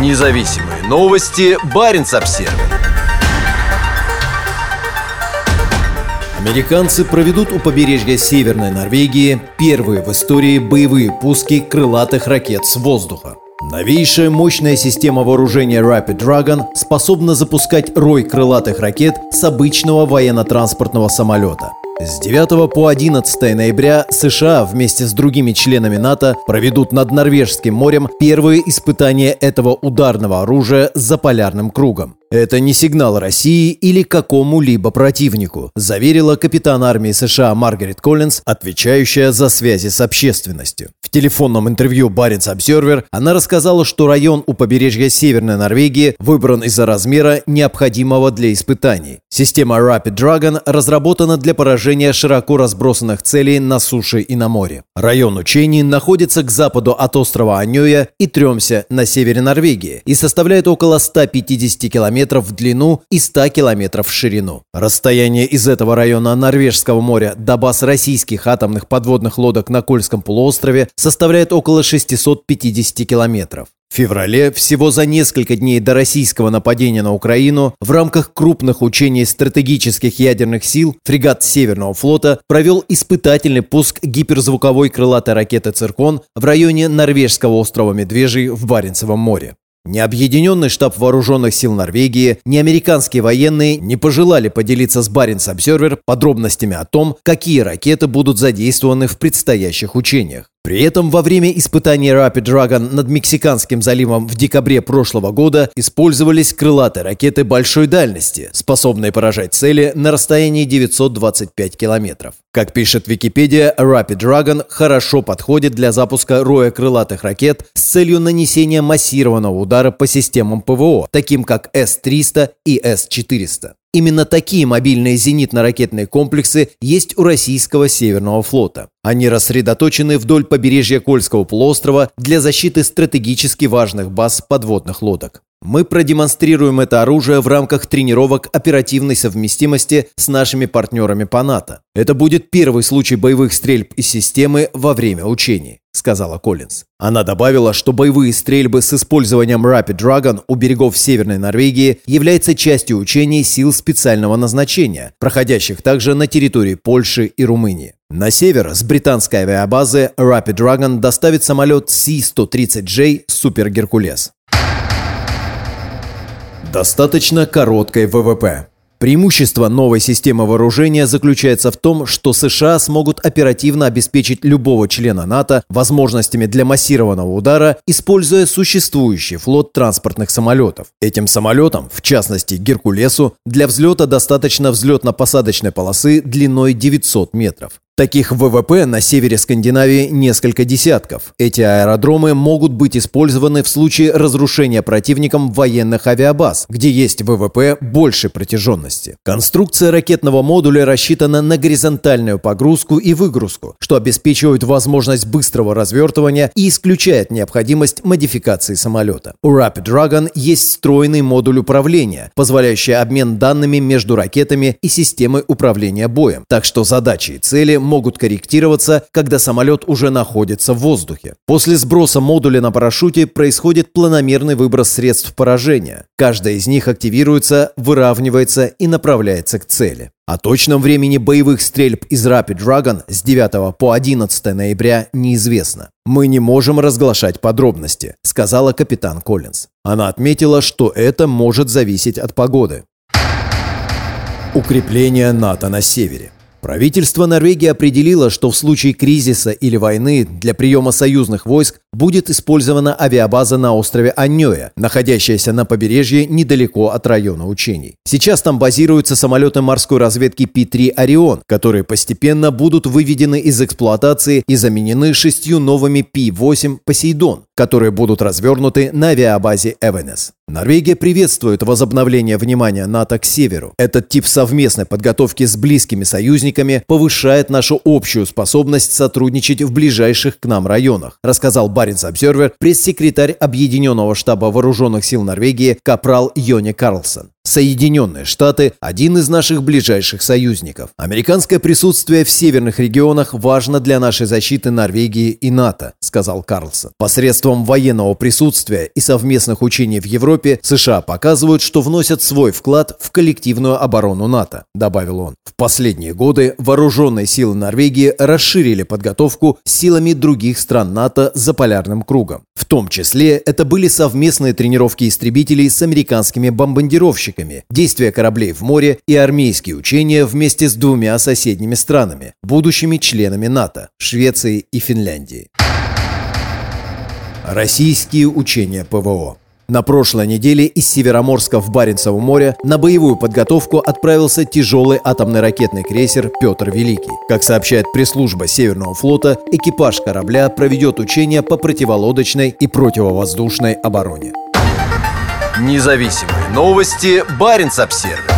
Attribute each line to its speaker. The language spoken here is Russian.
Speaker 1: Независимые новости. Барин обсерва
Speaker 2: Американцы проведут у побережья Северной Норвегии первые в истории боевые пуски крылатых ракет с воздуха. Новейшая мощная система вооружения Rapid Dragon способна запускать рой крылатых ракет с обычного военно-транспортного самолета – с 9 по 11 ноября США вместе с другими членами НАТО проведут над Норвежским морем первые испытания этого ударного оружия за полярным кругом. Это не сигнал России или какому-либо противнику, заверила капитан армии США Маргарет Коллинз, отвечающая за связи с общественностью. В телефонном интервью Баренц Обсервер она рассказала, что район у побережья Северной Норвегии выбран из-за размера, необходимого для испытаний. Система Rapid Dragon разработана для поражения широко разбросанных целей на суше и на море. Район учений находится к западу от острова Аньоя и Тремся на севере Норвегии и составляет около 150 километров километров в длину и 100 километров в ширину. Расстояние из этого района Норвежского моря до баз российских атомных подводных лодок на Кольском полуострове составляет около 650 километров. В феврале, всего за несколько дней до российского нападения на Украину, в рамках крупных учений стратегических ядерных сил фрегат Северного флота провел испытательный пуск гиперзвуковой крылатой ракеты «Циркон» в районе норвежского острова Медвежий в Баренцевом море. Ни Объединенный штаб вооруженных сил Норвегии, ни американские военные не пожелали поделиться с Баренц Обсервер подробностями о том, какие ракеты будут задействованы в предстоящих учениях. При этом во время испытаний Rapid Dragon над Мексиканским заливом в декабре прошлого года использовались крылатые ракеты большой дальности, способные поражать цели на расстоянии 925 километров. Как пишет Википедия, Rapid Dragon хорошо подходит для запуска роя крылатых ракет с целью нанесения массированного удара по системам ПВО, таким как С-300 и С-400. Именно такие мобильные зенитно-ракетные комплексы есть у российского Северного флота. Они рассредоточены вдоль побережья Кольского полуострова для защиты стратегически важных баз подводных лодок. Мы продемонстрируем это оружие в рамках тренировок оперативной совместимости с нашими партнерами по НАТО. Это будет первый случай боевых стрельб из системы во время учений сказала Коллинз. Она добавила, что боевые стрельбы с использованием Rapid Dragon у берегов Северной Норвегии являются частью учений сил специального назначения, проходящих также на территории Польши и Румынии. На север с британской авиабазы Rapid Dragon доставит самолет C-130J Super Геркулес. Достаточно короткой ВВП. Преимущество новой системы вооружения заключается в том, что США смогут оперативно обеспечить любого члена НАТО возможностями для массированного удара, используя существующий флот транспортных самолетов. Этим самолетам, в частности Геркулесу, для взлета достаточно взлетно-посадочной полосы длиной 900 метров. Таких ВВП на севере Скандинавии несколько десятков. Эти аэродромы могут быть использованы в случае разрушения противником военных авиабаз, где есть ВВП большей протяженности. Конструкция ракетного модуля рассчитана на горизонтальную погрузку и выгрузку, что обеспечивает возможность быстрого развертывания и исключает необходимость модификации самолета. У Rapid Dragon есть встроенный модуль управления, позволяющий обмен данными между ракетами и системой управления боем, так что задачи и цели могут корректироваться, когда самолет уже находится в воздухе. После сброса модуля на парашюте происходит планомерный выброс средств поражения. Каждая из них активируется, выравнивается и направляется к цели. О точном времени боевых стрельб из Rapid Dragon с 9 по 11 ноября неизвестно. «Мы не можем разглашать подробности», — сказала капитан Коллинз. Она отметила, что это может зависеть от погоды. Укрепление НАТО на севере. Правительство Норвегии определило, что в случае кризиса или войны для приема союзных войск будет использована авиабаза на острове Аньоя, находящаяся на побережье недалеко от района учений. Сейчас там базируются самолеты морской разведки Пи-3 «Орион», которые постепенно будут выведены из эксплуатации и заменены шестью новыми Пи-8 «Посейдон», которые будут развернуты на авиабазе Эвенес. Норвегия приветствует возобновление внимания НАТО к северу. Этот тип совместной подготовки с близкими союзниками повышает нашу общую способность сотрудничать в ближайших к нам районах, рассказал Баренц Обсервер пресс-секретарь Объединенного штаба вооруженных сил Норвегии Капрал Йони Карлсон. Соединенные Штаты – один из наших ближайших союзников. Американское присутствие в северных регионах важно для нашей защиты Норвегии и НАТО, сказал Карлсон. Посредством военного присутствия и совместных учений в Европе США показывают, что вносят свой вклад в коллективную оборону НАТО, добавил он. В последние годы вооруженные силы Норвегии расширили подготовку силами других стран НАТО за полярным кругом. В том числе это были совместные тренировки истребителей с американскими бомбардировщиками, действия кораблей в море и армейские учения вместе с двумя соседними странами, будущими членами НАТО – Швецией и Финляндией. Российские учения ПВО на прошлой неделе из Североморска в Баренцево море на боевую подготовку отправился тяжелый атомный ракетный крейсер «Петр Великий». Как сообщает пресс-служба Северного флота, экипаж корабля проведет учения по противолодочной и противовоздушной обороне.
Speaker 1: Независимые новости. Барин обсервис